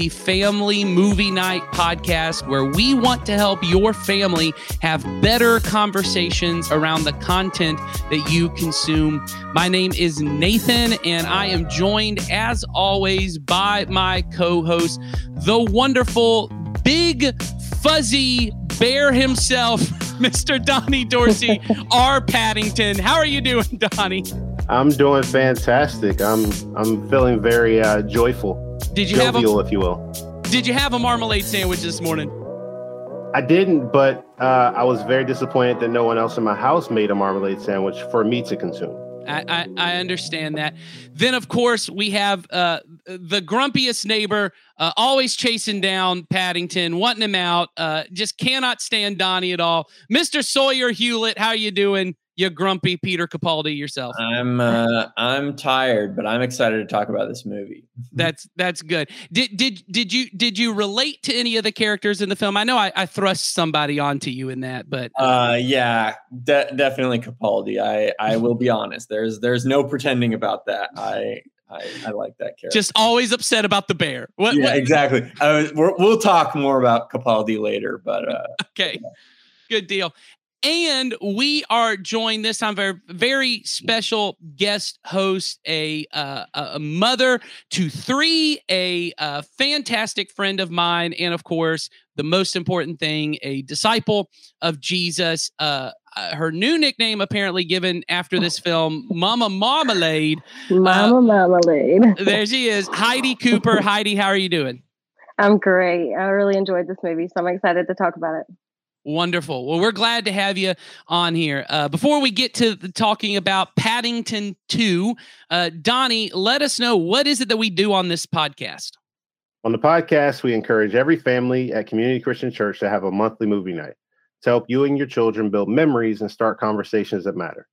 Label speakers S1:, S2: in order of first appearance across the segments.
S1: Welcome, everybody, to the Family Movie Night podcast, where we want to help your family have better conversations around the content that you consume. My name is Nathan, and I am joined, as always, by my co host, the wonderful, big, fuzzy bear himself, Mr. Donnie Dorsey, R. Paddington. How are you doing, Donnie?
S2: I'm doing fantastic. I'm I'm feeling very uh, joyful.
S1: Did you
S2: jovial,
S1: have
S2: a, if you will?
S1: Did you have a marmalade sandwich this morning?
S2: I didn't, but uh, I was very disappointed that no one else in my house made a marmalade sandwich for me to consume.
S1: I, I, I understand that. Then, of course, we have uh, the grumpiest neighbor, uh, always chasing down Paddington, wanting him out. Uh, just cannot stand Donnie at all. Mr. Sawyer Hewlett, how are you doing? You grumpy Peter Capaldi yourself.
S3: I'm uh, I'm tired, but I'm excited to talk about this movie.
S1: that's that's good. Did did did you did you relate to any of the characters in the film? I know I, I thrust somebody onto you in that, but
S3: uh, yeah, de- definitely Capaldi. I I will be honest. There's there's no pretending about that. I I, I, like that character.
S1: Just always upset about the bear.
S3: What, yeah, what? exactly. Uh, we will talk more about Capaldi later, but uh,
S1: okay, yeah. good deal. And we are joined this time by a very special guest host, a uh, a mother to three, a, a uh, fantastic friend of mine, and of course, the most important thing, a disciple of Jesus. Uh, uh, her new nickname, apparently given after this film, Mama Marmalade.
S4: Mama uh, Marmalade.
S1: there she is, Heidi Cooper. Heidi, how are you doing?
S4: I'm great. I really enjoyed this movie, so I'm excited to talk about it.
S1: Wonderful. Well, we're glad to have you on here. Uh, before we get to talking about Paddington 2, uh, Donnie, let us know what is it that we do on this podcast?
S2: On the podcast, we encourage every family at Community Christian Church to have a monthly movie night to help you and your children build memories and start conversations that matter.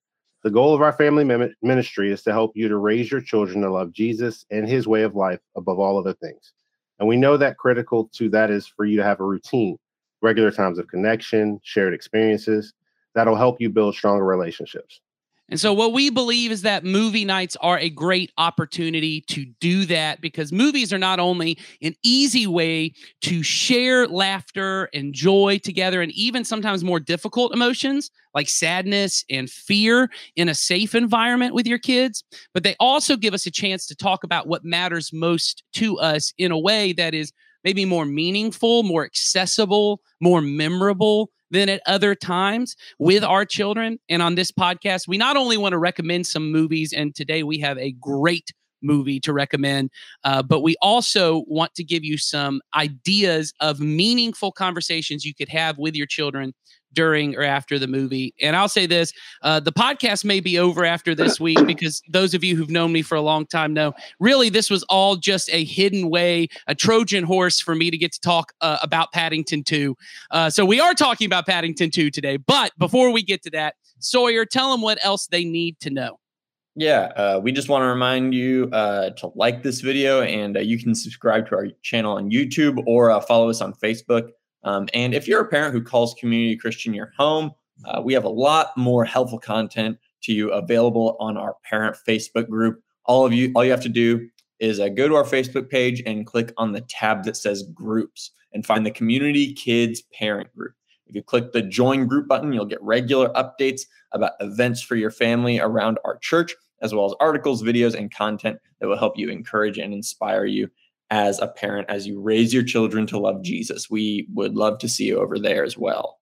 S2: The goal of our family ministry is to help you to raise your children to love Jesus and his way of life above all other things. And we know that critical to that is for you to have a routine regular times of connection, shared experiences that'll help you build stronger relationships.
S1: And so, what we believe is that movie nights are a great opportunity to do that because movies are not only an easy way to share laughter and joy together, and even sometimes more difficult emotions like sadness and fear in a safe environment with your kids, but they also give us a chance to talk about what matters most to us in a way that is maybe more meaningful, more accessible, more memorable than at other times with our children. And on this podcast, we not only want to recommend some movies, and today we have a great movie to recommend, uh, but we also want to give you some ideas of meaningful conversations you could have with your children during or after the movie. And I'll say this uh, the podcast may be over after this week because those of you who've known me for a long time know really this was all just a hidden way, a Trojan horse for me to get to talk uh, about Paddington 2. Uh, so we are talking about Paddington 2 today. But before we get to that, Sawyer, tell them what else they need to know.
S3: Yeah, uh, we just want to remind you uh, to like this video and uh, you can subscribe to our channel on YouTube or uh, follow us on Facebook. Um, and if you're a parent who calls Community Christian your home, uh, we have a lot more helpful content to you available on our parent Facebook group. All of you, all you have to do is uh, go to our Facebook page and click on the tab that says groups and find the Community Kids Parent Group. If you click the join group button, you'll get regular updates about events for your family around our church, as well as articles, videos, and content that will help you encourage and inspire you as a parent as you raise your children to love Jesus. We would love to see you over there as well.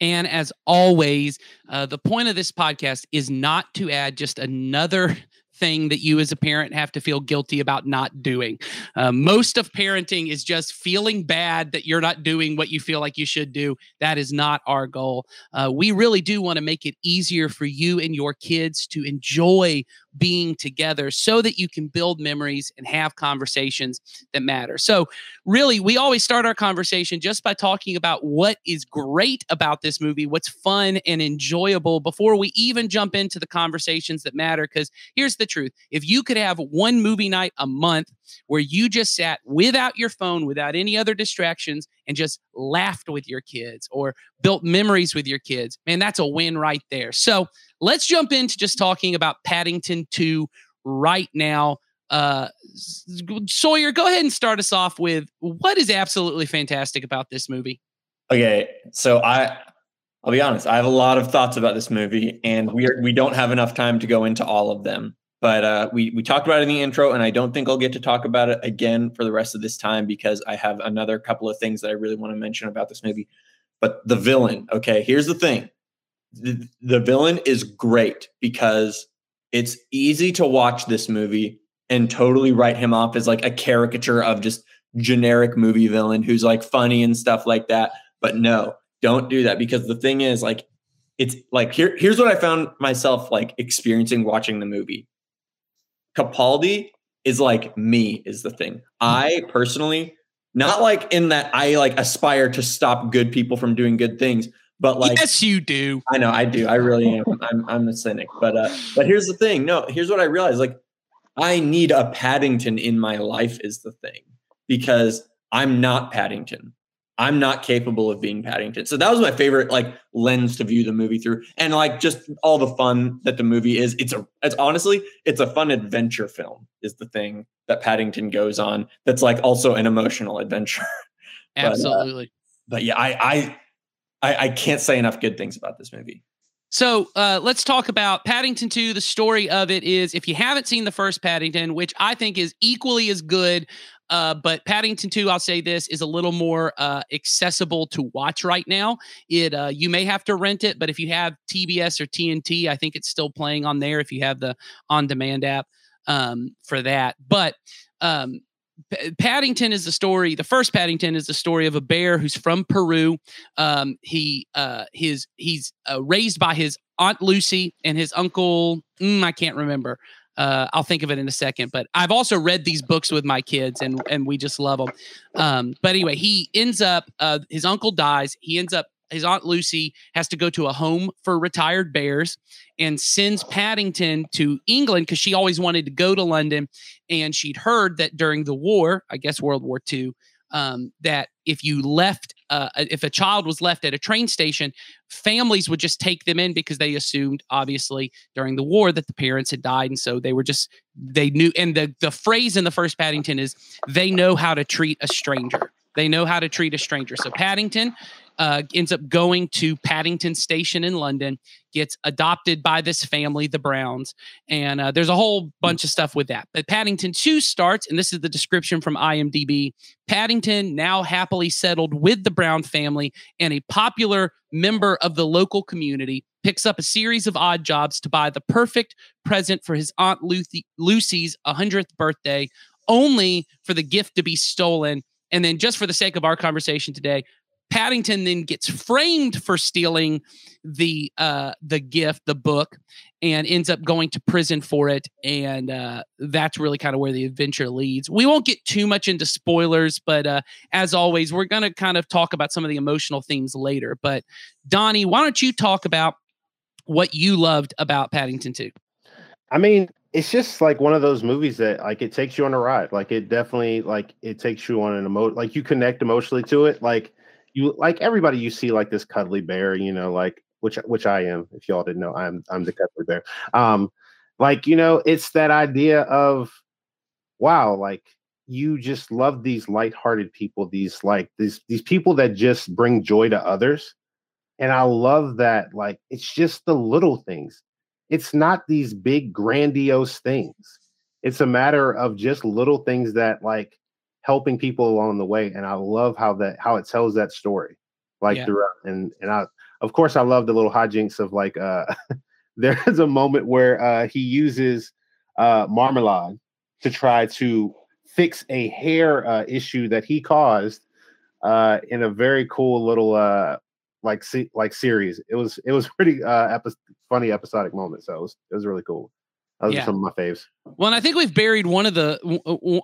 S1: And as always, uh, the point of this podcast is not to add just another thing that you as a parent have to feel guilty about not doing. Uh, most of parenting is just feeling bad that you're not doing what you feel like you should do. That is not our goal. Uh, we really do want to make it easier for you and your kids to enjoy being together so that you can build memories and have conversations that matter. So, really, we always start our conversation just by talking about what is great about this movie, what's fun and enjoyable before we even jump into the conversations that matter. Because here's the truth if you could have one movie night a month where you just sat without your phone, without any other distractions, and just laughed with your kids or built memories with your kids, man, that's a win right there. So let's jump into just talking about Paddington 2 right now. Uh, Sawyer, go ahead and start us off with what is absolutely fantastic about this movie.
S3: Okay, so I I'll be honest, I have a lot of thoughts about this movie, and we are, we don't have enough time to go into all of them. But uh, we we talked about it in the intro, and I don't think I'll get to talk about it again for the rest of this time because I have another couple of things that I really want to mention about this movie. But the villain, okay, here's the thing: the, villain is great because it's easy to watch this movie and totally write him off as like a caricature of just generic movie villain who's like funny and stuff like that. But no, don't do that because the thing is like it's like here here's what I found myself like experiencing watching the movie. Capaldi is like me is the thing. I personally not like in that I like aspire to stop good people from doing good things, but like
S1: yes, you do.
S3: I know I do. I really am. I'm I'm a cynic. But uh but here's the thing. No, here's what I realized. Like I need a Paddington in my life is the thing because I'm not Paddington. I'm not capable of being Paddington. So that was my favorite like lens to view the movie through. And like just all the fun that the movie is. It's a it's honestly, it's a fun adventure film is the thing that Paddington goes on. That's like also an emotional adventure.
S1: Absolutely.
S3: but, uh, but yeah, I, I I I can't say enough good things about this movie.
S1: So uh, let's talk about Paddington 2. The story of it is if you haven't seen the first Paddington, which I think is equally as good, uh, but Paddington 2, I'll say this, is a little more uh, accessible to watch right now. It uh, You may have to rent it, but if you have TBS or TNT, I think it's still playing on there if you have the on demand app um, for that. But um, Paddington is the story. The first Paddington is the story of a bear who's from Peru. Um, he uh, his he's uh, raised by his aunt Lucy and his uncle. Mm, I can't remember. Uh, I'll think of it in a second. But I've also read these books with my kids, and and we just love them. Um, but anyway, he ends up. Uh, his uncle dies. He ends up. His aunt Lucy has to go to a home for retired bears and sends Paddington to England because she always wanted to go to London, and she'd heard that during the war, I guess World War II, um, that if you left, uh, if a child was left at a train station, families would just take them in because they assumed, obviously, during the war that the parents had died, and so they were just they knew. And the the phrase in the first Paddington is they know how to treat a stranger. They know how to treat a stranger. So Paddington uh, ends up going to Paddington Station in London, gets adopted by this family, the Browns, and uh, there's a whole bunch of stuff with that. But Paddington 2 starts, and this is the description from IMDb Paddington, now happily settled with the Brown family and a popular member of the local community, picks up a series of odd jobs to buy the perfect present for his Aunt Lucy, Lucy's 100th birthday, only for the gift to be stolen. And then, just for the sake of our conversation today, Paddington then gets framed for stealing the uh, the gift, the book, and ends up going to prison for it. And uh, that's really kind of where the adventure leads. We won't get too much into spoilers, but uh, as always, we're going to kind of talk about some of the emotional themes later. But Donnie, why don't you talk about what you loved about Paddington 2?
S2: I mean, it's just like one of those movies that like it takes you on a ride. Like it definitely like it takes you on an emo like you connect emotionally to it. Like you like everybody you see like this cuddly bear, you know, like which which I am. If y'all didn't know, I'm I'm the cuddly bear. Um, like you know, it's that idea of wow, like you just love these light-hearted people, these like these these people that just bring joy to others. And I love that, like, it's just the little things. It's not these big grandiose things. It's a matter of just little things that like helping people along the way and i love how that how it tells that story like yeah. throughout and and i of course i love the little hijinks of like uh there's a moment where uh he uses uh marmalade to try to fix a hair uh issue that he caused uh in a very cool little uh like se- like series it was it was pretty uh epi- funny episodic moment so it was it was really cool those yeah. are some of my faves.
S1: Well, and I think we've buried one of the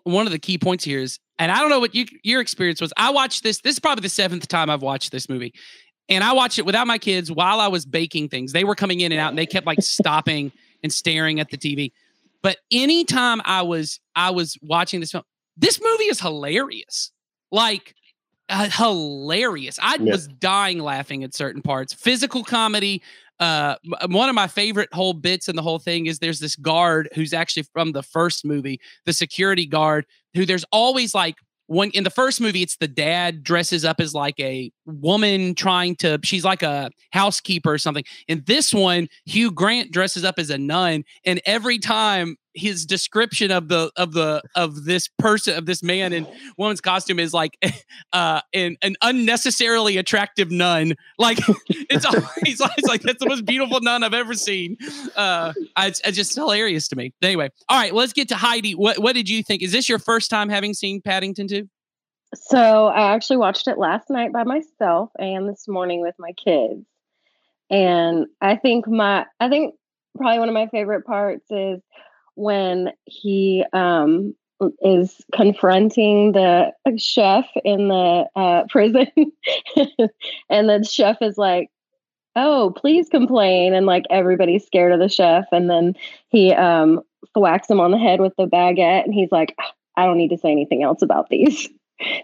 S1: one of the key points here is, and I don't know what you, your experience was. I watched this. This is probably the seventh time I've watched this movie, and I watched it without my kids while I was baking things. They were coming in and out, and they kept like stopping and staring at the TV. But anytime I was I was watching this film, this movie is hilarious. Like uh, hilarious. I yeah. was dying laughing at certain parts. Physical comedy, uh, one of my favorite whole bits in the whole thing is there's this guard who's actually from the first movie, the security guard, who there's always like when in the first movie it's the dad dresses up as like a woman trying to she's like a housekeeper or something in this one hugh grant dresses up as a nun and every time his description of the of the of this person of this man in woman's costume is like uh an, an unnecessarily attractive nun. Like it's always like that's the most beautiful nun i've ever seen. Uh it's, it's just hilarious to me. Anyway all right let's get to heidi. What what did you think? Is this your first time having seen paddington 2
S4: so i actually watched it last night by myself and this morning with my kids. And i think my i think probably one of my favorite parts is when he um, is confronting the chef in the uh, prison, and the chef is like, "Oh, please complain," and like everybody's scared of the chef, and then he um, thwacks him on the head with the baguette, and he's like, "I don't need to say anything else about these."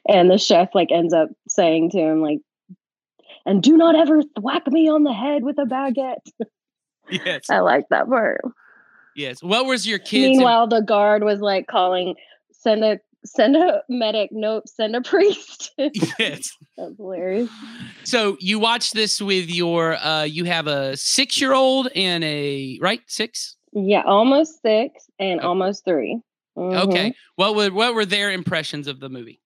S4: And the chef like ends up saying to him like, "And do not ever thwack me on the head with a baguette."
S1: Yes,
S4: I like that part.
S1: Yes. What was your kids?
S4: Meanwhile, the guard was like calling, send a send a medic. Nope, send a priest.
S1: yes.
S4: That's hilarious.
S1: So you watch this with your uh you have a six year old and a right six?
S4: Yeah, almost six and okay. almost 3
S1: mm-hmm. Okay. What were what were their impressions of the movie?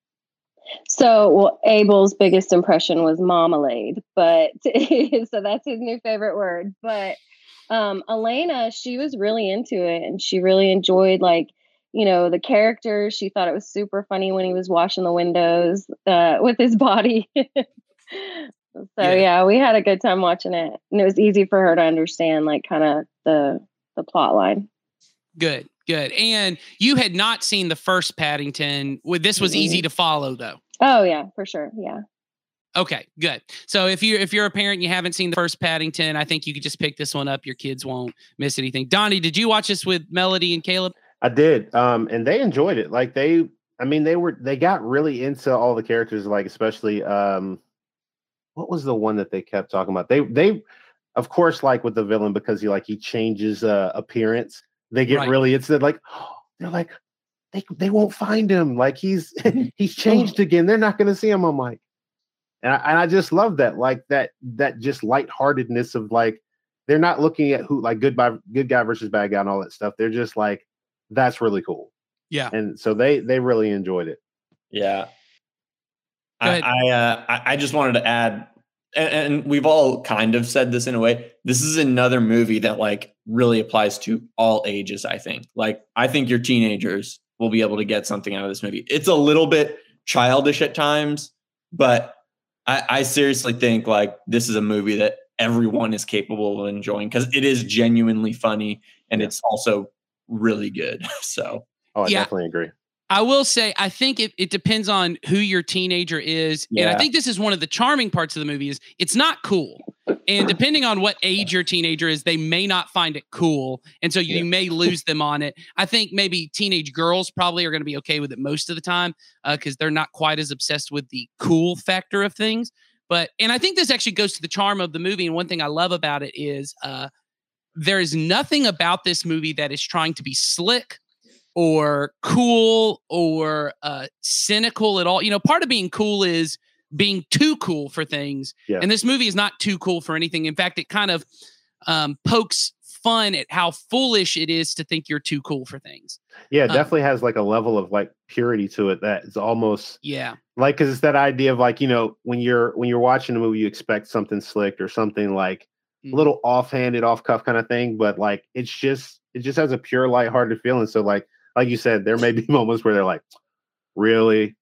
S4: So, well, Abel's biggest impression was marmalade, but so that's his new favorite word. But um, Elena, she was really into it and she really enjoyed like, you know, the characters. She thought it was super funny when he was washing the windows uh, with his body. so yeah. yeah, we had a good time watching it, and it was easy for her to understand like kind of the the plot line.
S1: Good, good. And you had not seen the first Paddington. This was easy to follow, though.
S4: Oh yeah, for sure. Yeah.
S1: Okay, good. So if you if you're a parent and you haven't seen the first Paddington, I think you could just pick this one up. Your kids won't miss anything. Donnie, did you watch this with Melody and Caleb?
S2: I did, um, and they enjoyed it. Like they, I mean, they were they got really into all the characters. Like especially, um, what was the one that they kept talking about? They they, of course, like with the villain because he like he changes uh, appearance. They get right. really into like oh, they're like they they won't find him. Like he's he's changed again. They're not going to see him. I'm like and I, and I just love that, like that that just lightheartedness of like they're not looking at who like good by good guy versus bad guy and all that stuff. They're just like that's really cool.
S1: Yeah,
S2: and so they they really enjoyed it.
S3: Yeah, I I, uh, I just wanted to add, and, and we've all kind of said this in a way. This is another movie that like really applies to all ages. I think. Like I think your teenagers will be able to get something out of this movie. It's a little bit childish at times, but I, I seriously think like this is a movie that everyone is capable of enjoying because it is genuinely funny and yeah. it's also really good. So,
S2: oh, I yeah. definitely agree.
S1: I will say, I think it, it depends on who your teenager is. Yeah. And I think this is one of the charming parts of the movie is it's not cool. And depending on what age your teenager is, they may not find it cool. And so you yeah. may lose them on it. I think maybe teenage girls probably are going to be okay with it most of the time because uh, they're not quite as obsessed with the cool factor of things. But, and I think this actually goes to the charm of the movie. And one thing I love about it is uh, there is nothing about this movie that is trying to be slick or cool or uh, cynical at all. You know, part of being cool is being too cool for things. Yeah. And this movie is not too cool for anything. In fact, it kind of um, pokes fun at how foolish it is to think you're too cool for things.
S2: Yeah, it um, definitely has like a level of like purity to it that is almost
S1: yeah.
S2: Like cuz it's that idea of like, you know, when you're when you're watching a movie you expect something slick or something like mm-hmm. a little offhanded, off cuff kind of thing, but like it's just it just has a pure lighthearted feeling. So like like you said, there may be moments where they're like, really,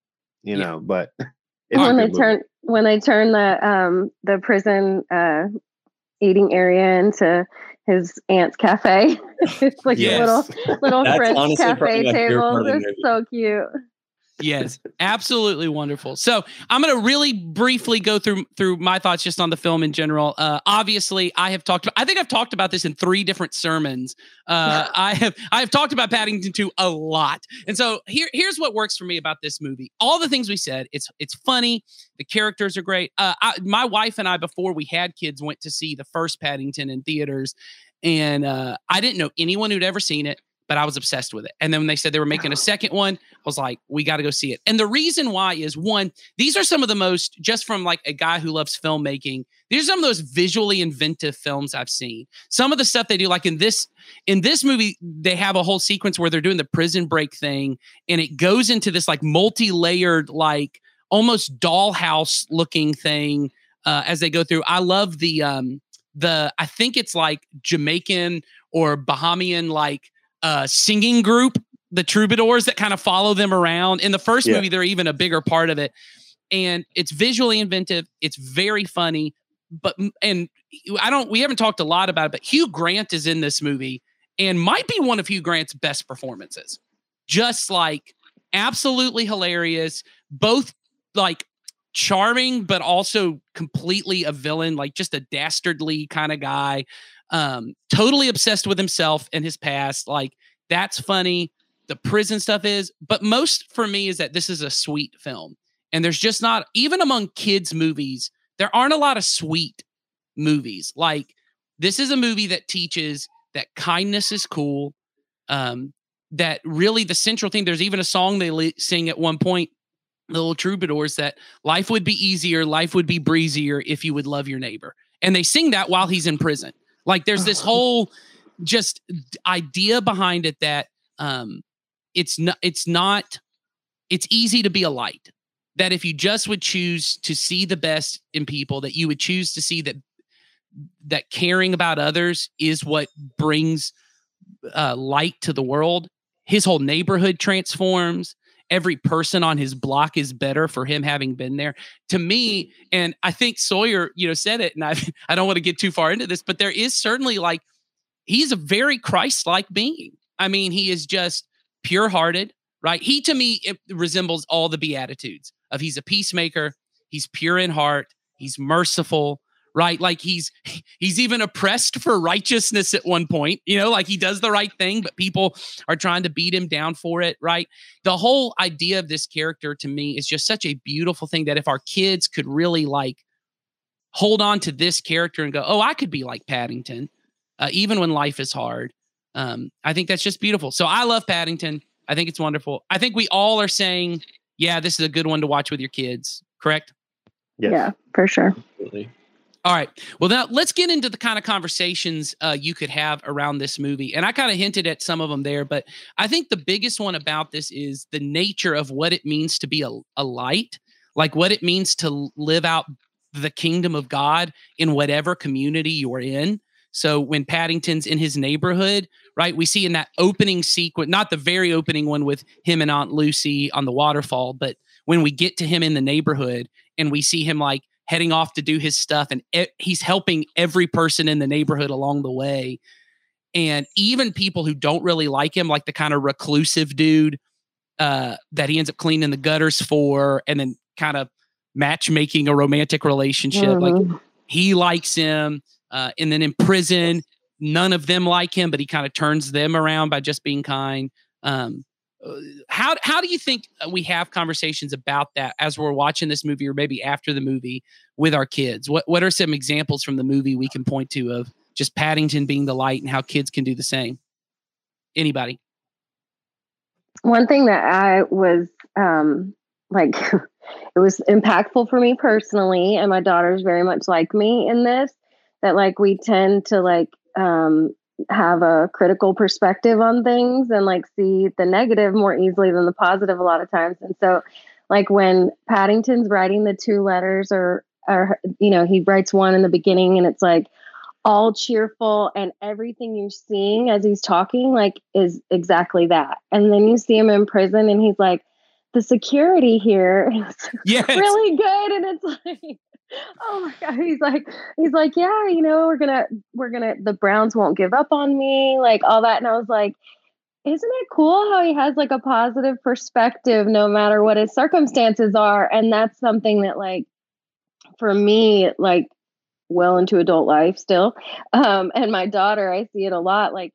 S2: you know, but
S4: when they turn when they turn the um the prison uh eating area into his aunt's cafe. it's like yes. little little French cafe table. It's so cute.
S1: Yes, absolutely wonderful. So I'm going to really briefly go through through my thoughts just on the film in general. Uh, obviously, I have talked. I think I've talked about this in three different sermons. Uh, I have I have talked about Paddington 2 a lot, and so here here's what works for me about this movie. All the things we said. It's it's funny. The characters are great. Uh, I, my wife and I, before we had kids, went to see the first Paddington in theaters, and uh, I didn't know anyone who'd ever seen it but I was obsessed with it. And then when they said they were making a second one, I was like, we got to go see it. And the reason why is one, these are some of the most, just from like a guy who loves filmmaking, these are some of those visually inventive films I've seen. Some of the stuff they do, like in this, in this movie, they have a whole sequence where they're doing the prison break thing, and it goes into this like multi-layered, like almost dollhouse looking thing uh, as they go through. I love the um the I think it's like Jamaican or Bahamian like uh, singing group, the troubadours that kind of follow them around. In the first yeah. movie, they're even a bigger part of it. And it's visually inventive. It's very funny. But, and I don't, we haven't talked a lot about it, but Hugh Grant is in this movie and might be one of Hugh Grant's best performances. Just like absolutely hilarious, both like charming, but also completely a villain, like just a dastardly kind of guy um, totally obsessed with himself and his past. Like that's funny. The prison stuff is, but most for me is that this is a sweet film. And there's just not, even among kids' movies, there aren't a lot of sweet movies. Like this is a movie that teaches that kindness is cool. Um, that really the central thing, there's even a song they sing at one point, the little troubadours, that life would be easier, life would be breezier if you would love your neighbor. And they sing that while he's in prison. Like there's this whole just idea behind it that um it's not it's not it's easy to be a light. That if you just would choose to see the best in people, that you would choose to see that that caring about others is what brings uh, light to the world. His whole neighborhood transforms every person on his block is better for him having been there. To me, and I think Sawyer, you know, said it, and I I don't want to get too far into this, but there is certainly like he's a very Christ-like being. I mean, he is just pure-hearted, right? He to me resembles all the beatitudes of he's a peacemaker, he's pure in heart, he's merciful, right? Like he's he's even oppressed for righteousness at one point, you know, like he does the right thing, but people are trying to beat him down for it, right? The whole idea of this character to me is just such a beautiful thing that if our kids could really like hold on to this character and go, "Oh, I could be like Paddington," uh, even when life is hard. Um, I think that's just beautiful. So I love Paddington. I think it's wonderful. I think we all are saying, "Yeah, this is a good one to watch with your kids." Correct?
S4: Yes. Yeah, for sure. Absolutely.
S1: All right. Well, now let's get into the kind of conversations uh, you could have around this movie. And I kind of hinted at some of them there, but I think the biggest one about this is the nature of what it means to be a, a light, like what it means to live out the kingdom of God in whatever community you're in. So when Paddington's in his neighborhood, right, we see in that opening sequence, not the very opening one with him and Aunt Lucy on the waterfall, but when we get to him in the neighborhood and we see him like heading off to do his stuff and he's helping every person in the neighborhood along the way and even people who don't really like him like the kind of reclusive dude uh, that he ends up cleaning the gutters for and then kind of matchmaking a romantic relationship mm-hmm. like he likes him uh, and then in prison none of them like him but he kind of turns them around by just being kind um, how how do you think uh, we have conversations about that as we're watching this movie or maybe after the movie with our kids? What what are some examples from the movie we can point to of just paddington being the light and how kids can do the same? Anybody?
S4: One thing that i was um like it was impactful for me personally and my daughter's very much like me in this that like we tend to like um have a critical perspective on things and like see the negative more easily than the positive a lot of times. And so like when Paddington's writing the two letters or or you know, he writes one in the beginning and it's like all cheerful and everything you're seeing as he's talking like is exactly that. And then you see him in prison and he's like the security here is yes. really good and it's like oh my god he's like he's like yeah you know we're gonna we're gonna the browns won't give up on me like all that and i was like isn't it cool how he has like a positive perspective no matter what his circumstances are? And that's something that like for me like well into adult life still um and my daughter i see it a lot like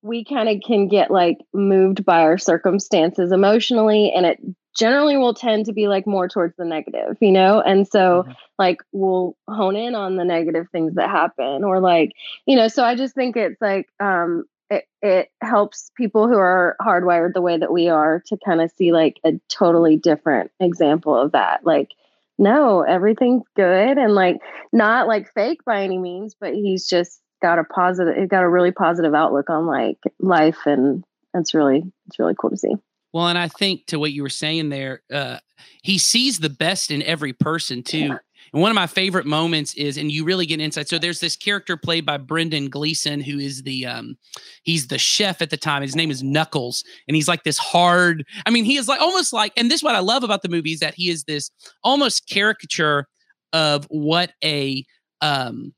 S4: we kind of can get like moved by our circumstances emotionally and it generally will tend to be like more towards the negative you know? And so mm-hmm. like we'll hone in on the negative things that happen or like you know so i just think it's like um it, it helps people who are hardwired the way that we are to kind of see like a totally different example of that. Like no everything's good and like not like fake by any means but he's just got a positive he got a really positive outlook on like life and it's really it's really cool to see
S1: well and i think to what you were saying there uh he sees the best in every person too yeah. And one of my favorite moments is, and you really get insight. So there's this character played by Brendan Gleeson, who is the um, he's the chef at the time. His name is Knuckles, and he's like this hard. I mean, he is like almost like, and this is what I love about the movie is that he is this almost caricature of what a um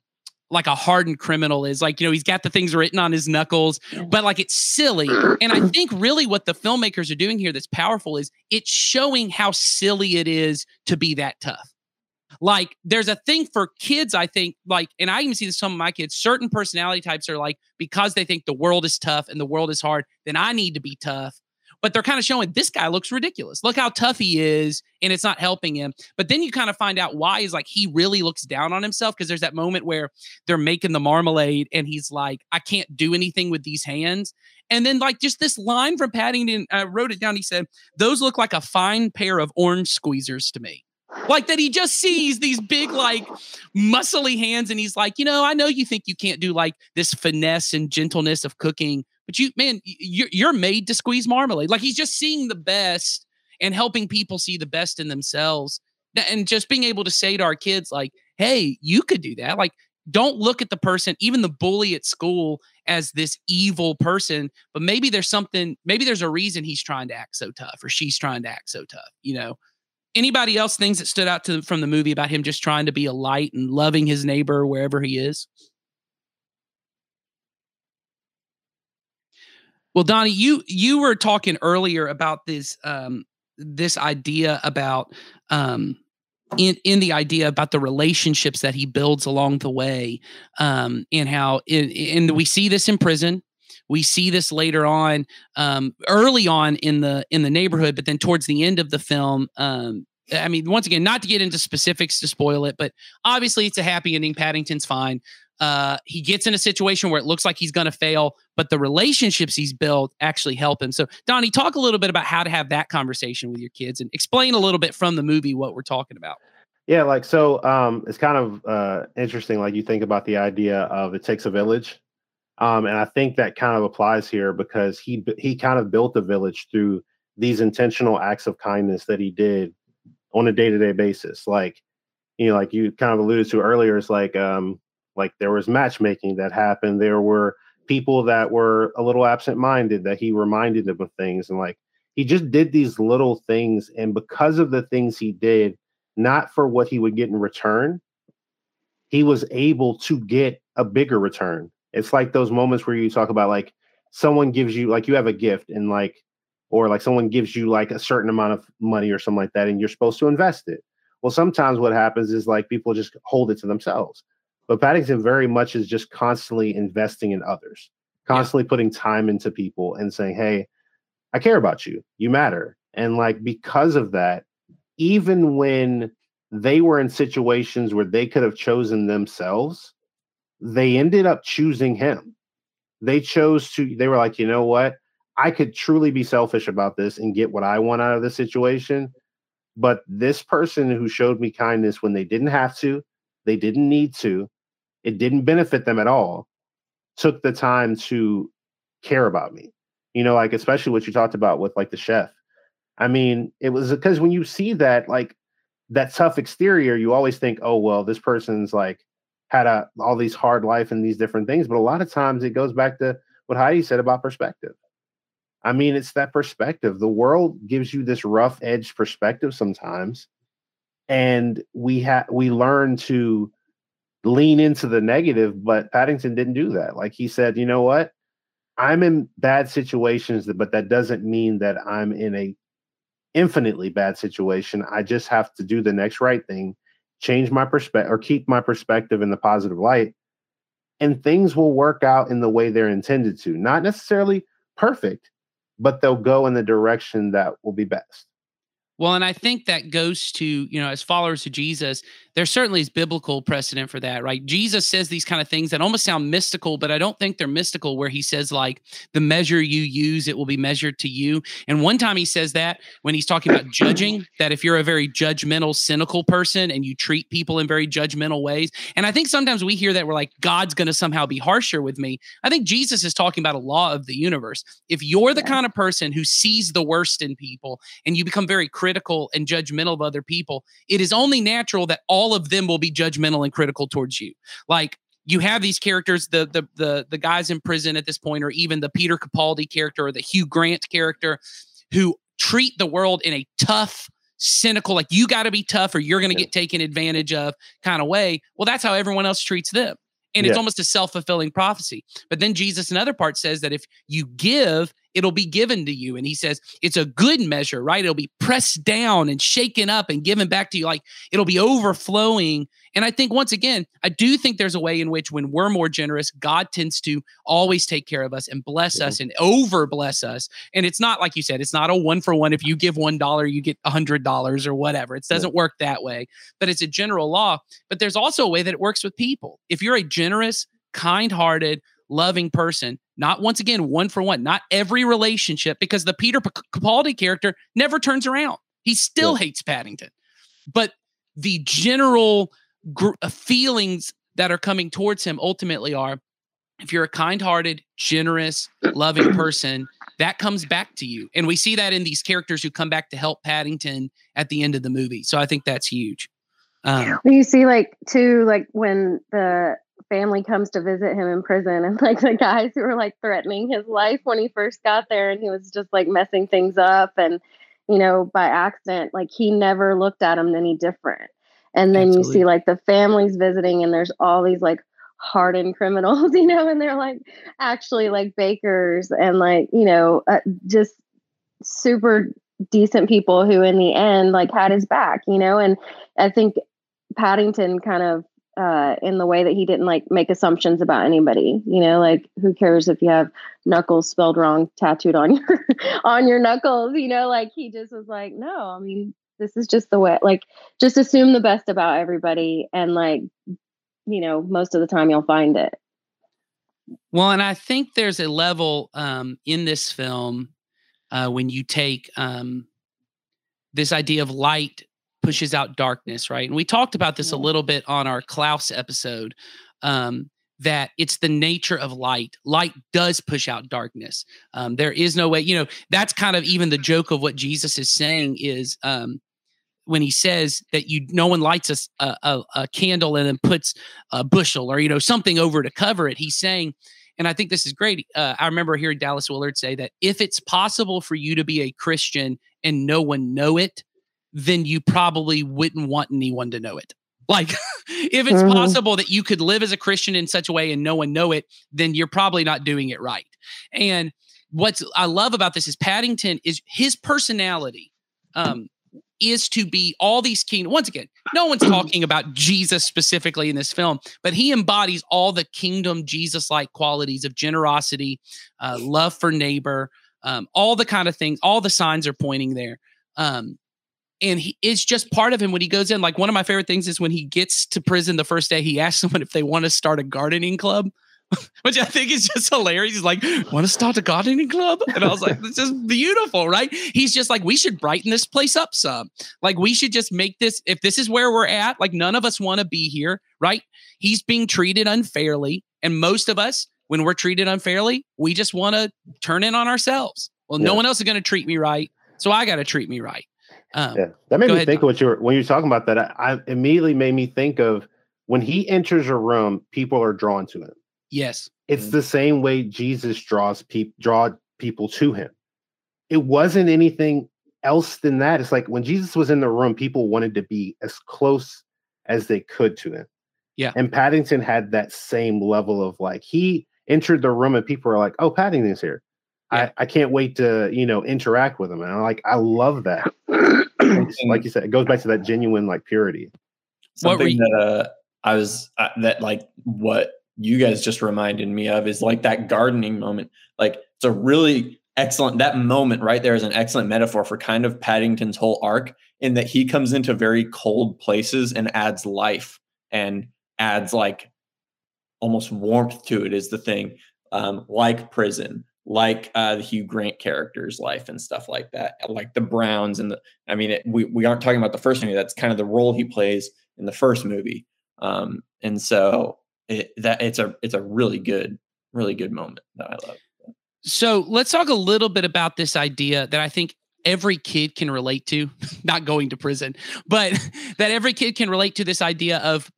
S1: like a hardened criminal is like you know he's got the things written on his knuckles but like it's silly and i think really what the filmmakers are doing here that's powerful is it's showing how silly it is to be that tough like there's a thing for kids, I think, like, and I even see this some of my kids, certain personality types are like, because they think the world is tough and the world is hard, then I need to be tough. But they're kind of showing this guy looks ridiculous. Look how tough he is, and it's not helping him. But then you kind of find out why is like he really looks down on himself because there's that moment where they're making the marmalade and he's like, I can't do anything with these hands. And then, like, just this line from Paddington, I uh, wrote it down. He said, Those look like a fine pair of orange squeezers to me. Like that he just sees these big, like muscly hands, and he's like, you know, I know you think you can't do like this finesse and gentleness of cooking, but you, man, you're, made to squeeze marmalade. Like he's just seeing the best and helping people see the best in themselves. And just being able to say to our kids, like, hey, you could do that. Like, don't look at the person, even the bully at school, as this evil person, but maybe there's something, maybe there's a reason he's trying to act so tough or she's trying to act so tough, you know? anybody else things that stood out to from the movie about him just trying to be a light and loving his neighbor wherever he is? Well, Donnie, you you were talking earlier about this um, this idea about um, in in the idea about the relationships that he builds along the way, um, and how in, and we see this in prison. We see this later on, um, early on in the in the neighborhood, but then towards the end of the film, um, I mean, once again, not to get into specifics to spoil it, but obviously it's a happy ending. Paddington's fine. Uh, he gets in a situation where it looks like he's going to fail, but the relationships he's built actually help him. So, Donnie, talk a little bit about how to have that conversation with your kids and explain a little bit from the movie what we're talking about.
S2: Yeah, like so, um, it's kind of uh, interesting. Like you think about the idea of it takes a village, um, and I think that kind of applies here because he he kind of built a village through these intentional acts of kindness that he did on a day-to-day basis. Like, you know, like you kind of alluded to earlier, it's like um like there was matchmaking that happened. There were people that were a little absent-minded that he reminded them of things and like he just did these little things and because of the things he did not for what he would get in return he was able to get a bigger return. It's like those moments where you talk about like someone gives you like you have a gift and like or like someone gives you like a certain amount of money or something like that and you're supposed to invest it. Well sometimes what happens is like people just hold it to themselves but paddington very much is just constantly investing in others constantly yeah. putting time into people and saying hey i care about you you matter and like because of that even when they were in situations where they could have chosen themselves they ended up choosing him they chose to they were like you know what I could truly be selfish about this and get what I want out of the situation. But this person who showed me kindness when they didn't have to, they didn't need to, it didn't benefit them at all, took the time to care about me. You know, like especially what you talked about with like the chef. I mean, it was because when you see that, like that tough exterior, you always think, oh, well, this person's like had a all these hard life and these different things. But a lot of times it goes back to what Heidi said about perspective. I mean, it's that perspective. The world gives you this rough edge perspective sometimes, and we have we learn to lean into the negative. But Paddington didn't do that. Like he said, you know what? I'm in bad situations, but that doesn't mean that I'm in a infinitely bad situation. I just have to do the next right thing, change my perspective or keep my perspective in the positive light, and things will work out in the way they're intended to. Not necessarily perfect, but they'll go in the direction that will be best.
S1: Well, and I think that goes to, you know, as followers of Jesus, there certainly is biblical precedent for that, right? Jesus says these kind of things that almost sound mystical, but I don't think they're mystical, where he says, like, the measure you use, it will be measured to you. And one time he says that when he's talking about judging, that if you're a very judgmental, cynical person and you treat people in very judgmental ways. And I think sometimes we hear that we're like, God's going to somehow be harsher with me. I think Jesus is talking about a law of the universe. If you're the kind of person who sees the worst in people and you become very critical, critical and judgmental of other people, it is only natural that all of them will be judgmental and critical towards you. Like you have these characters, the the the the guys in prison at this point, or even the Peter Capaldi character or the Hugh Grant character, who treat the world in a tough, cynical, like you got to be tough or you're going to yeah. get taken advantage of kind of way. Well, that's how everyone else treats them. And yeah. it's almost a self fulfilling prophecy. But then Jesus, another part, says that if you give it'll be given to you. And he says it's a good measure, right? It'll be pressed down and shaken up and given back to you. Like it'll be overflowing. And I think once again, I do think there's a way in which when we're more generous, God tends to always take care of us and bless us and over bless us. And it's not like you said, it's not a one for one. If you give one dollar, you get a hundred dollars or whatever. It doesn't work that way, but it's a general law. But there's also a way that it works with people. If you're a generous, kind hearted, loving person. Not once again, one for one, not every relationship, because the Peter Capaldi character never turns around. He still yeah. hates Paddington. But the general gr- uh, feelings that are coming towards him ultimately are if you're a kind hearted, generous, loving person, that comes back to you. And we see that in these characters who come back to help Paddington at the end of the movie. So I think that's huge.
S4: Um, you see, like, too, like when the family comes to visit him in prison and like the guys who were like threatening his life when he first got there and he was just like messing things up and you know by accident like he never looked at him any different and then Absolutely. you see like the families visiting and there's all these like hardened criminals you know and they're like actually like bakers and like you know uh, just super decent people who in the end like had his back you know and i think paddington kind of uh, in the way that he didn't like make assumptions about anybody. You know, like who cares if you have knuckles spelled wrong tattooed on your on your knuckles? You know, like he just was like, no, I mean, this is just the way. Like, just assume the best about everybody, and like, you know, most of the time you'll find it.
S1: Well, and I think there's a level um, in this film uh, when you take um, this idea of light pushes out darkness, right? And we talked about this a little bit on our Klaus episode. Um, that it's the nature of light. Light does push out darkness. Um, there is no way, you know, that's kind of even the joke of what Jesus is saying is um, when he says that you no one lights a, a, a candle and then puts a bushel or, you know, something over to cover it. He's saying, and I think this is great. Uh, I remember hearing Dallas Willard say that if it's possible for you to be a Christian and no one know it, then you probably wouldn't want anyone to know it. Like, if it's mm-hmm. possible that you could live as a Christian in such a way and no one know it, then you're probably not doing it right. And what's I love about this is Paddington is his personality um, is to be all these kingdom. Once again, no one's talking about Jesus specifically in this film, but he embodies all the kingdom Jesus like qualities of generosity, uh, love for neighbor, um, all the kind of things. All the signs are pointing there. Um, and he is just part of him when he goes in. Like one of my favorite things is when he gets to prison the first day, he asks someone if they want to start a gardening club, which I think is just hilarious. He's like, "Want to start a gardening club?" And I was like, "This is beautiful, right?" He's just like, "We should brighten this place up some. Like we should just make this. If this is where we're at, like none of us want to be here, right? He's being treated unfairly, and most of us, when we're treated unfairly, we just want to turn in on ourselves. Well, yeah. no one else is going to treat me right, so I got to treat me right."
S2: Um, yeah, that made me ahead, think Tom. of what you were when you were talking about that. I, I, immediately made me think of when he enters a room, people are drawn to him.
S1: Yes,
S2: it's mm-hmm. the same way Jesus draws people draw people to him. It wasn't anything else than that. It's like when Jesus was in the room, people wanted to be as close as they could to him.
S1: Yeah,
S2: and Paddington had that same level of like he entered the room and people were like, "Oh, Paddington's here."
S1: Yeah.
S2: I, I can't wait to you know interact with him, and I'm like, I love that. It's- like you said, it goes back to that genuine like purity.
S1: What were
S3: something
S1: you-
S3: that uh, I was uh, that like what you guys just reminded me of is like that gardening moment. Like it's a really excellent that moment right there is an excellent metaphor for kind of Paddington's whole arc in that he comes into very cold places and adds life and adds like almost warmth to it is the thing um, like prison like uh, the Hugh Grant character's life and stuff like that, like the Browns and the. I mean, it, we we aren't talking about the first movie. That's kind of the role he plays in the first movie, um, and so it, that it's a it's a really good, really good moment that I love.
S1: So let's talk a little bit about this idea that I think every kid can relate to, not going to prison, but that every kid can relate to this idea of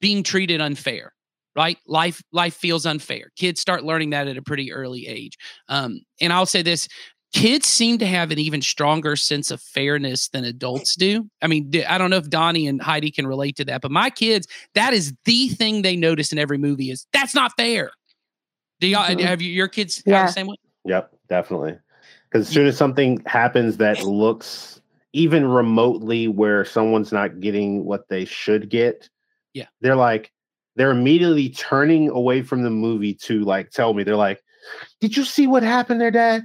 S1: being treated unfair. Right, life life feels unfair. Kids start learning that at a pretty early age. Um, and I'll say this: kids seem to have an even stronger sense of fairness than adults do. I mean, I don't know if Donnie and Heidi can relate to that, but my kids, that is the thing they notice in every movie is that's not fair. Do y'all
S4: Mhm.
S1: have you, your kids have
S4: Yeah.
S1: the same way?
S2: Yep, definitely. Because as soon as something happens that looks even remotely where someone's not getting what they should get,
S1: Yeah.
S2: they're like, they're immediately turning away from the movie to like tell me, they're like, Did you see what happened there, Dad?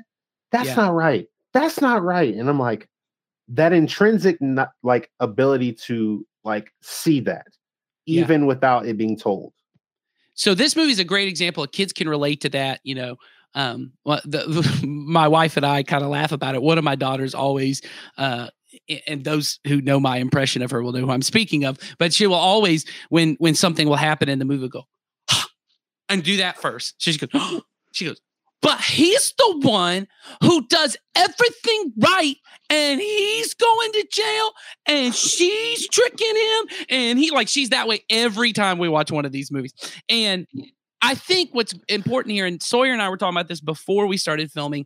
S2: That's
S1: Yeah.
S2: not right. That's not right. And I'm like, that intrinsic not, like ability to like see that,
S1: Yeah.
S2: even without it being told.
S1: so this movie is a great example. Kids can relate to that. You know, um, well, the, my wife and I kind of laugh about it. One of my daughters always, uh, and those who know my impression of her will know who I'm speaking of. But she will always, when when something will happen in the movie, go and do that first. She goes, she goes. But he's the one who does everything right, and he's going to jail, and she's tricking him, and he like she's that way every time we watch one of these movies. And I think what's important here, and Sawyer and I were talking about this before we started filming.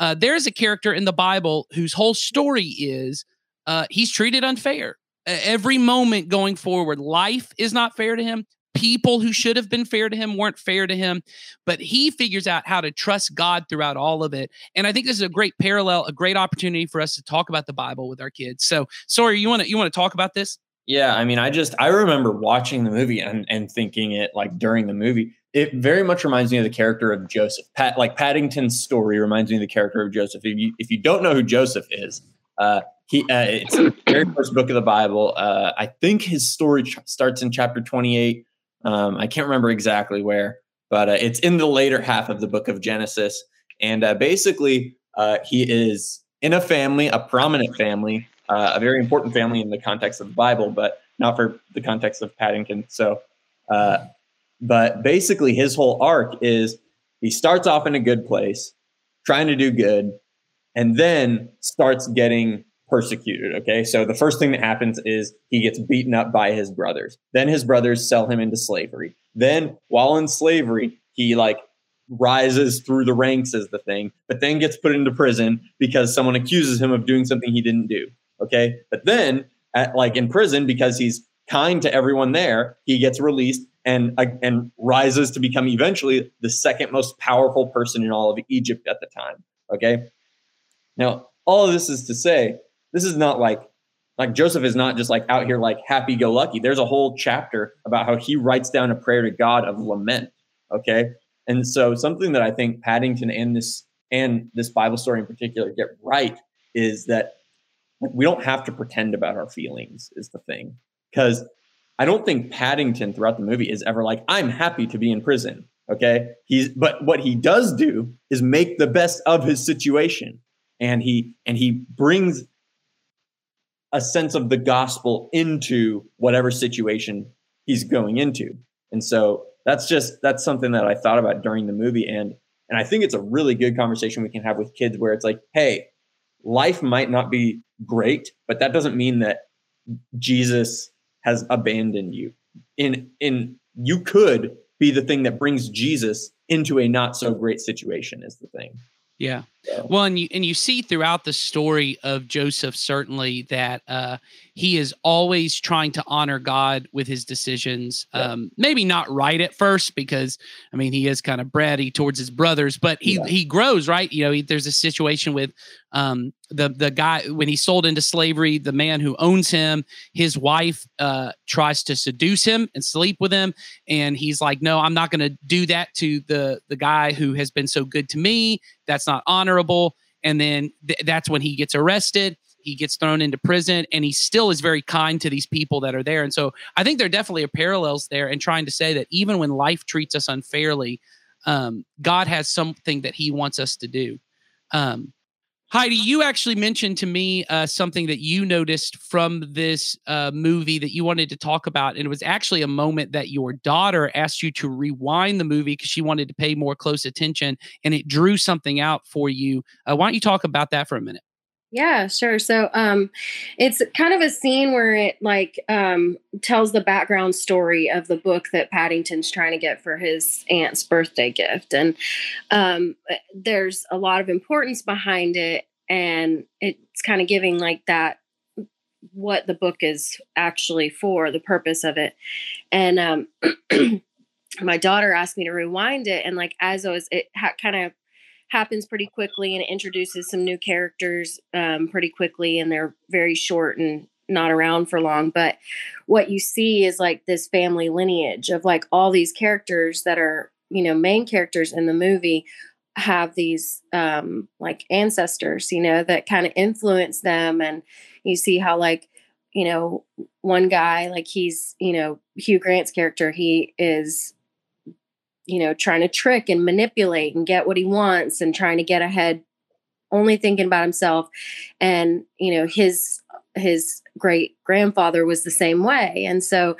S1: Uh, there's a character in the Bible whose whole story is uh, he's treated unfair. Every moment going forward, life is not fair to him. People who should have been fair to him weren't fair to him, but he figures out how to trust God throughout all of it. And I think this is a great parallel, a great opportunity for us to talk about the Bible with our kids. So, Sawyer, you want to you want to talk about this?
S3: Yeah, I mean, I just I remember watching the movie and and thinking it like during the movie. It very much reminds me of the character of Joseph. Pat, like Paddington's story reminds me of the character of Joseph. If you if you don't know who Joseph is, uh, he uh, it's the very first book of the Bible. Uh, I think his story ch- starts in chapter twenty eight. Um, I can't remember exactly where, but uh, it's in the later half of the book of Genesis. And uh, basically, uh, he is in a family, a prominent family, a very important family in the context of the Bible, but not for the context of Paddington. So, but basically, his whole arc is he starts off in a good place, trying to do good, and then starts getting persecuted. Okay. So the first thing that happens is he gets beaten up by his brothers. Then his brothers sell him into slavery. Then while in slavery, he like rises through the ranks as the thing, but then gets put into prison because someone accuses him of doing something he didn't do. Okay. But then at like in prison, because he's kind to everyone there, he gets released and uh, and rises to become eventually the second most powerful person in all of Egypt at the time. Okay. Now, all of this is to say, this is not like like Joseph is not just like out here like happy go lucky. There's a whole chapter about how he writes down a prayer to God of lament. Okay. And so something that I think Paddington and this and this Bible story in particular get right is that we don't have to pretend about our feelings is the thing. Because I don't think Paddington throughout the movie is ever like, I'm happy to be in prison. Okay. He's but what he does do is make the best of his situation. And he and he brings a sense of the gospel into whatever situation he's going into. And so that's just that's something that I thought about during the movie and and I think it's a really good conversation we can have with kids where it's like, hey, life might not be great, but that doesn't mean that Jesus has abandoned you. In in you could be the thing that brings Jesus into a not so great situation is the thing.
S1: Yeah. Well, and you and you see throughout the story of Joseph certainly that uh, he is always trying to honor God with his decisions. Yeah. Um, maybe not right at first because I mean he is kind of bratty towards his brothers, but he yeah. he grows right. You know, he, there's a situation with um, the the guy when he's sold into slavery, the man who owns him, his wife uh, tries to seduce him and sleep with him, and he's like, "No, I'm not going to do that to the the guy who has been so good to me. That's not honorable." And then th- that's when he gets arrested. He gets thrown into prison and he still is very kind to these people that are there. And so i think there definitely are parallels there and trying to say that even when life treats us unfairly um, god has something that he wants us to do. Um, heidi you actually mentioned to me uh, something that you noticed from this uh, movie that you wanted to talk about and it was actually a moment that your daughter asked you to rewind the movie because she wanted to pay more close attention and it drew something out for you. Uh, why don't you talk about that for a minute
S4: yeah, sure. So um it's kind of a scene where it like um tells the background story of the book that Paddington's trying to get for his aunt's birthday gift. And um eh, there's a lot of importance behind it and it's kind of giving like that what the book is actually for, the purpose of it. And um my daughter asked me to rewind it and like as I was it ha- kind of happens pretty quickly and introduces some new characters um, pretty quickly and they're very short and not around for long. But what you see is like this family lineage of like all these characters that are you know main characters in the movie have these um like ancestors you know that kind of influence them. And you see how like you know one guy like he's you know Hugh Grant's character he is you know, trying to trick and manipulate and get what he wants and trying to get ahead, only thinking about himself. And, you know, his his great grandfather was the same way. And so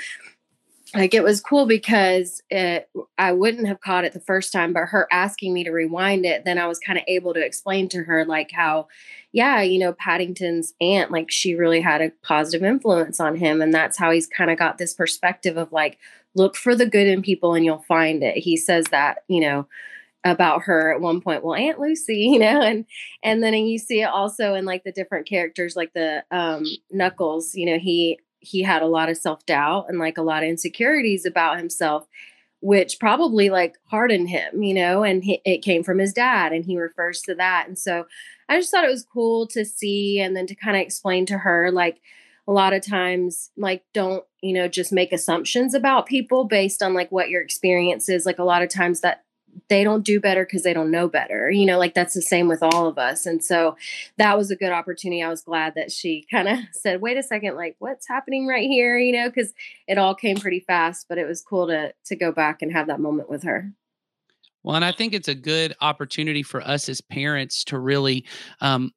S4: like it was cool because it, I wouldn't have caught it the first time, but her asking me to rewind it, then I was kind of able to explain to her like how, yeah, you know, Paddington's aunt, like she really had a positive influence on him. And that's how he's kind of got this perspective of like, look for the good in people and you'll find it. He says that, you know, about her at one point well aunt lucy you know and and then you see it also in like the different characters like the um knuckles you know he he had a lot of self-doubt and like a lot of insecurities about himself which probably like hardened him you know and he, it came from his dad and he refers to that and so i just thought it was cool to see and then to kind of explain to her like a lot of times like don't you know just make assumptions about people based on like what your experience is like a lot of times that they don't do better because they don't know better you know like that's the same with all of us and so that was a good opportunity i was glad that she kind of said wait a second like what's happening right here? you know because it all came pretty fast but it was cool to to go back and have that moment with her.
S1: Well and i think it's a good opportunity for us as parents to really um,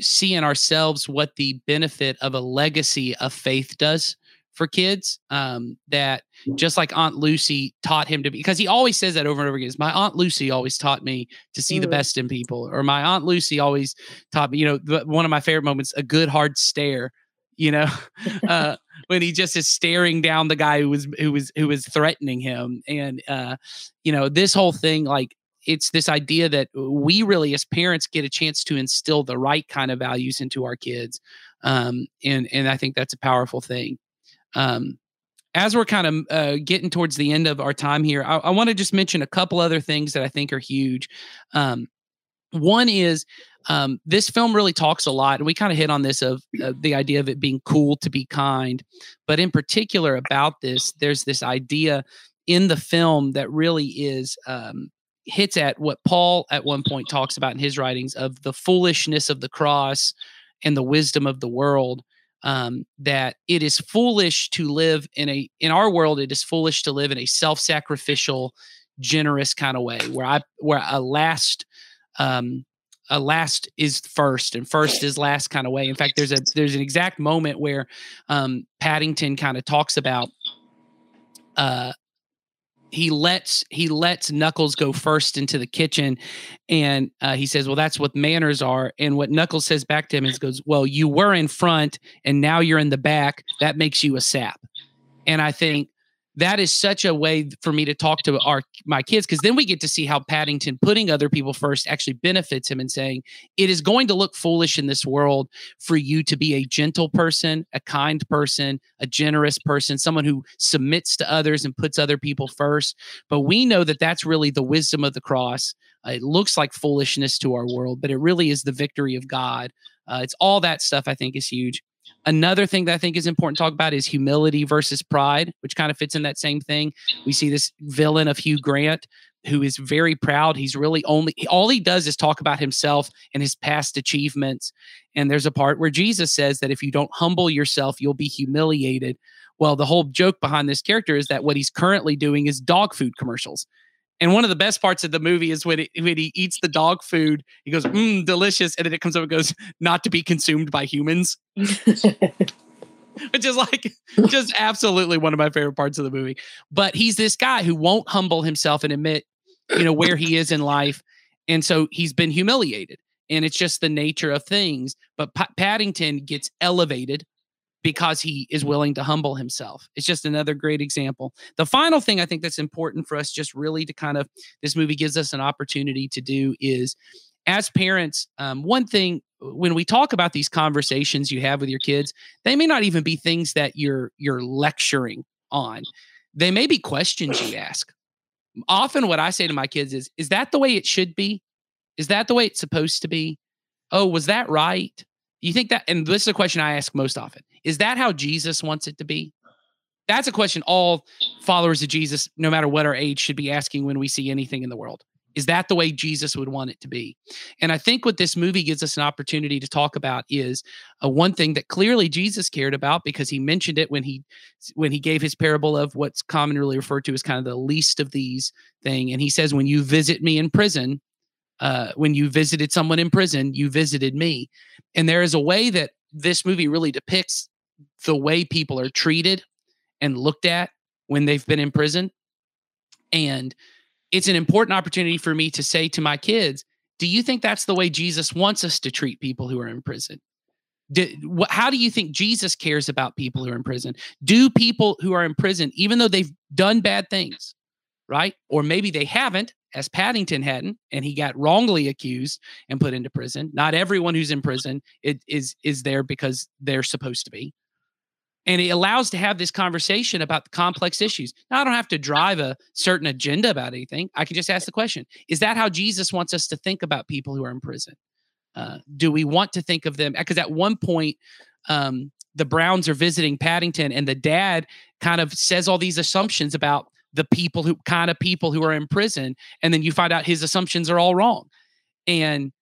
S1: see in ourselves what the benefit of a legacy of faith does for kids um, that just like aunt lucy taught him to be because he always says that over and over again my aunt lucy always taught me to see mm. the best in people or my aunt lucy always taught me you know one of my favorite moments a good hard stare you know uh, when he just is staring down the guy who was who was who was threatening him and uh, you know this whole thing like it's this idea that we really as parents get a chance to instill the right kind of values into our kids um, and and i think that's a powerful thing. Um, as we're kind of uh, getting towards the end of our time here i, I want to just mention a couple other things that i think are huge. Um, one is um, this film really talks a lot and we kind of hit on this of uh, the idea of it being cool to be kind but in particular about this there's this idea in the film that really is um, hits at what Paul at one point talks about in his writings of the foolishness of the cross and the wisdom of the world. Um, that it is foolish to live in a in our world. It is foolish to live in a self-sacrificial, generous kind of way, where I where a last um, a last is first and first is last kind of way. In fact, there's a there's an exact moment where um, Paddington kind of talks about uh, he lets he lets Knuckles go first into the kitchen, and uh, he says, "Well, that's what manners are." And what Knuckles says back to him is, "Goes well, you were in front, and now you're in the back. That makes you a sap." And I think that is such a way for me to talk to our my kids because then we get to see how Paddington putting other people first actually benefits him and saying it is going to look foolish in this world for you to be a gentle person, a kind person, a generous person, someone who submits to others and puts other people first. But we know that that's really the wisdom of the cross. Uh, it looks like foolishness to our world, but it really is the victory of God. Uh, it's all that stuff I think is huge. Another thing that I think is important to talk about is humility versus pride, which kind of fits in that same thing. We see this villain of Hugh Grant who is very proud. He's really only all he does is talk about himself and his past achievements. And there's a part where Jesus says that if you don't humble yourself, you'll be humiliated. Well, the whole joke behind this character is that what he's currently doing is dog food commercials. And one of the best parts of the movie is when, it, when he eats the dog food, he goes, mmm, delicious. And then it comes up and goes, not to be consumed by humans. Which is like just absolutely one of my favorite parts of the movie. But he's this guy who won't humble himself and admit, you know, where he is in life. And so he's been humiliated. And it's just the nature of things. But P- Paddington gets elevated because he is willing to humble himself. It's just another great example. The final thing I think that's important for us, just really to kind of, this movie gives us an opportunity to do is as parents, um, one thing when we talk about these conversations you have with your kids, they may not even be things that you're you're lecturing on. They may be questions you ask. Often what I say to my kids is, is that the way it should be? Is that the way it's supposed to be? Oh, was that right? You think that and this is a question I ask most often. Is that how Jesus wants it to be? That's a question all followers of Jesus, no matter what our age, should be asking when we see anything in the world. Is that the way Jesus would want it to be? And I think what this movie gives us an opportunity to talk about is uh, one thing that clearly Jesus cared about because he mentioned it when he when he gave his parable of what's commonly referred to as kind of the least of these thing. And he says, "When you visit me in prison, uh, when you visited someone in prison, you visited me." And there is a way that this movie really depicts the way people are treated and looked at when they've been in prison. And it's an important opportunity for me to say to my kids, do you think that's the way Jesus wants us to treat people who are in prison? Do, wh- how do you think Jesus cares about people who are in prison? Do people who are in prison, even though they've done bad things, right? Or maybe they haven't, as Paddington hadn't, and he got wrongly accused and put into prison. Not everyone who's in prison it, is is there because they're supposed to be and it allows to have this conversation about the complex issues. Now, I don't have to drive a certain agenda about anything. I can just ask the question: Is that how Jesus wants us to think about people who are in prison? Uh, do we want to think of them? Because at one point, um, the Browns are visiting Paddington, and the dad kind of says all these assumptions about the people who kind of people who are in prison, and then you find out his assumptions are all wrong. And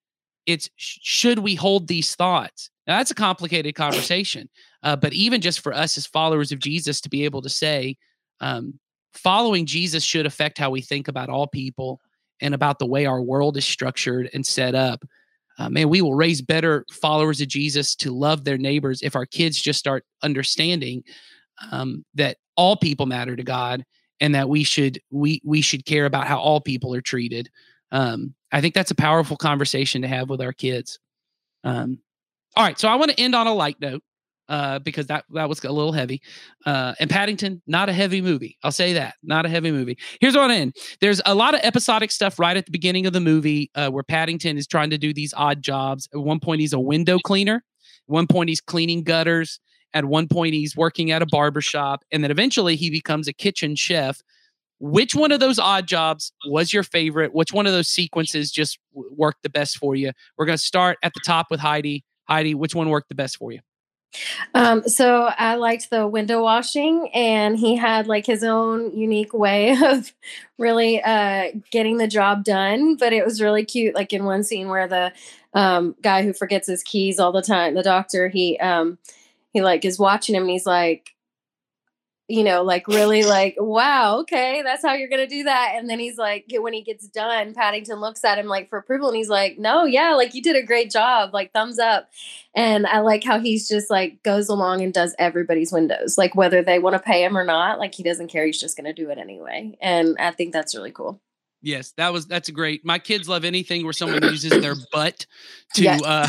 S1: it's should we hold these thoughts? Now, that's a complicated conversation. Uh, but even just for us as followers of Jesus to be able to say, um, following Jesus should affect how we think about all people and about the way our world is structured and set up. Uh, man, we will raise better followers of Jesus to love their neighbors if our kids just start understanding um, that all people matter to God and that we should we we should care about how all people are treated. Um, I think that's a powerful conversation to have with our kids. Um, all right, so I want to end on a light note uh, because that that was a little heavy. Uh, and Paddington, not a heavy movie. I'll say that, not a heavy movie. Here's what I end. There's a lot of episodic stuff right at the beginning of the movie uh, where Paddington is trying to do these odd jobs. At one point, he's a window cleaner. At one point, he's cleaning gutters. At one point, he's working at a barber shop, and then eventually, he becomes a kitchen chef. Which one of those odd jobs was your favorite? Which one of those sequences just worked the best for you? We're going to start at the top with Heidi. Heidi, which one worked the best for you?
S5: Um, so I liked the window washing, and he had like his own unique way of really uh, getting the job done. But it was really cute. Like in one scene where the um, guy who forgets his keys all the time, the doctor, he um, he like is watching him, and he's like, you know, like really like, wow, okay, that's how you're gonna do that. And then he's like, when he gets done, Paddington looks at him like for approval, and he's like, no, yeah, like you did a great job, like thumbs up. And I like how he's just like goes along and does everybody's windows, like whether they want to pay him or not, like he doesn't care, he's just gonna do it anyway. And I think that's really cool.
S1: Yes, that was that's great. My kids love anything where someone uses their butt to
S5: Yes.
S1: uh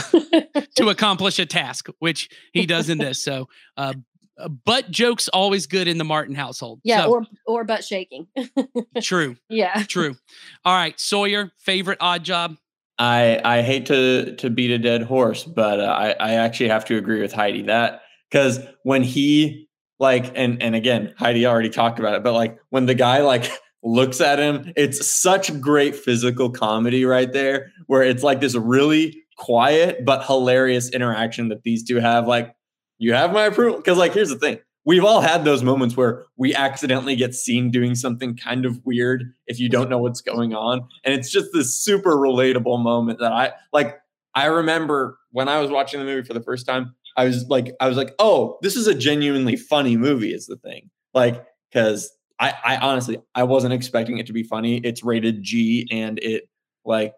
S1: to accomplish a task, which he does in this. So uh uh, butt jokes always good in the Martin household.
S5: Yeah,
S1: So,
S5: or or butt shaking.
S1: true,
S5: yeah.
S1: true. All right, Sawyer, favorite odd job.
S3: I I hate to to beat a dead horse, but uh, I I actually have to agree with Heidi that because when he like and and again Heidi already talked about it, but like when the guy like looks at him, it's such great physical comedy right there, where it's like this really quiet but hilarious interaction that these two have. Like you have my approval because like here's the thing. We've all had those moments where we accidentally get seen doing something kind of weird if you don't know what's going on. And it's just this super relatable moment that I like. I remember when I was watching the movie for the first time, I was like, I was like, oh, this is a genuinely funny movie, is the thing. Like, because I, I honestly I wasn't expecting it to be funny. It's rated G and it like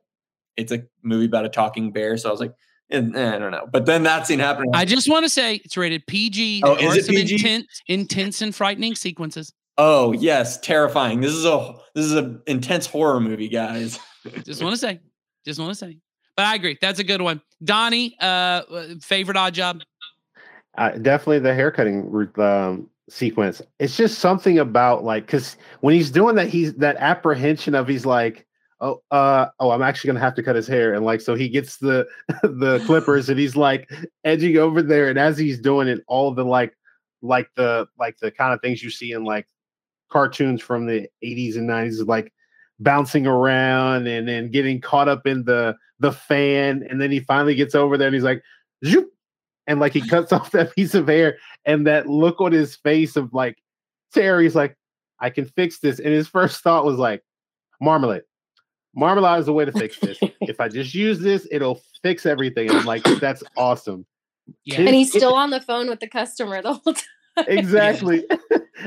S3: it's a movie about a talking bear. So I was like, eh, I don't know. But then that scene happened.
S1: I just want to say it's rated PG.
S3: Oh,
S1: There
S3: is
S1: are
S3: it
S1: some
S3: PG?
S1: Intense, intense and frightening sequences.
S3: Oh yes, terrifying. This is a this is an intense horror movie, guys.
S1: Just want to say, just want to say. But I agree, that's a good one. Donnie, uh, favorite odd job.
S2: Uh, definitely the haircutting root- um, sequence. It's just something about like because when he's doing that, he's that apprehension of he's like, oh, uh, oh, I'm actually gonna have to cut his hair, and like so he gets the the clippers and he's like edging over there, and as he's doing it, all the like like the like the kind of things you see in like cartoons from the 80s and 90s, like bouncing around and then getting caught up in the the fan, and then he finally gets over there and he's like, Zoop! And like he cuts off that piece of hair, and that look on his face of like Terry's like, I can fix this, and his first thought was like, marmalade. Marmalade is the way to fix this. if I just use this, it'll fix everything. And I'm like, that's awesome.
S1: Yeah.
S5: And he's still on the phone with the customer the whole time.
S2: Exactly.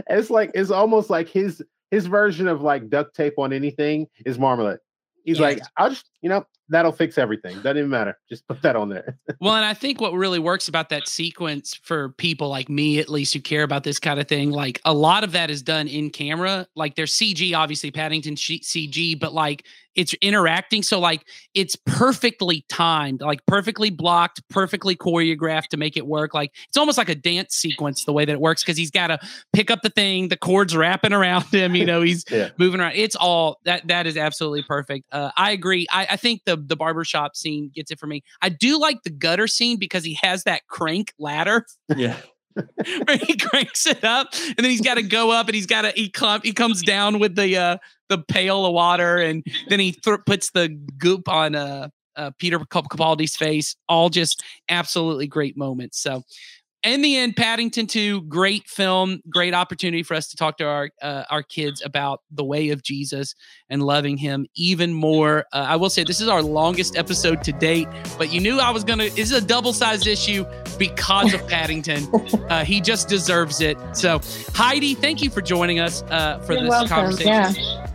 S2: it's like it's almost like his his version of like duct tape on anything is marmalade. He's like,
S1: Yes.
S2: I'll just, you know, that'll fix everything. Doesn't even matter. Just put that on there.
S1: Well, and I think what really works about that sequence for people like me, at least, who care about this kind of thing, like a lot of that is done in camera. Like there's CG, obviously Paddington CG, but like it's interacting. So like it's perfectly timed, like perfectly blocked, perfectly choreographed to make it work. Like it's almost like a dance sequence the way that it works because he's got to pick up the thing, the cords wrapping around him. You know, he's
S2: Yeah.
S1: moving around. It's all that that is absolutely perfect. Uh, I agree. I, I think the the barbershop scene gets it for me. I do like the gutter scene because he has that crank ladder
S3: Yeah.
S1: where he cranks it up and then he's got to go up and he's got to he come he comes down with the uh the pail of water and then he th- puts the goop on uh, uh Peter Cap- Capaldi's face all just absolutely great moments so in the end Paddington 2 great film great opportunity for us to talk to our uh, our kids about the way of Jesus and loving him even more uh, I will say this is our longest episode to date but you knew I was going to this is a double-sized issue because of Paddington uh, he just deserves it. So, Heidi, thank you for joining us uh, for
S4: You're
S1: this
S4: welcome.
S1: conversation.
S4: Yeah.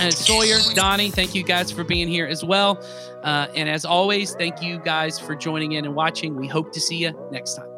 S1: And Sawyer, Donnie, thank you guys for being here as well. Uh, and as always, thank you guys for joining in and watching. We hope to see you next time.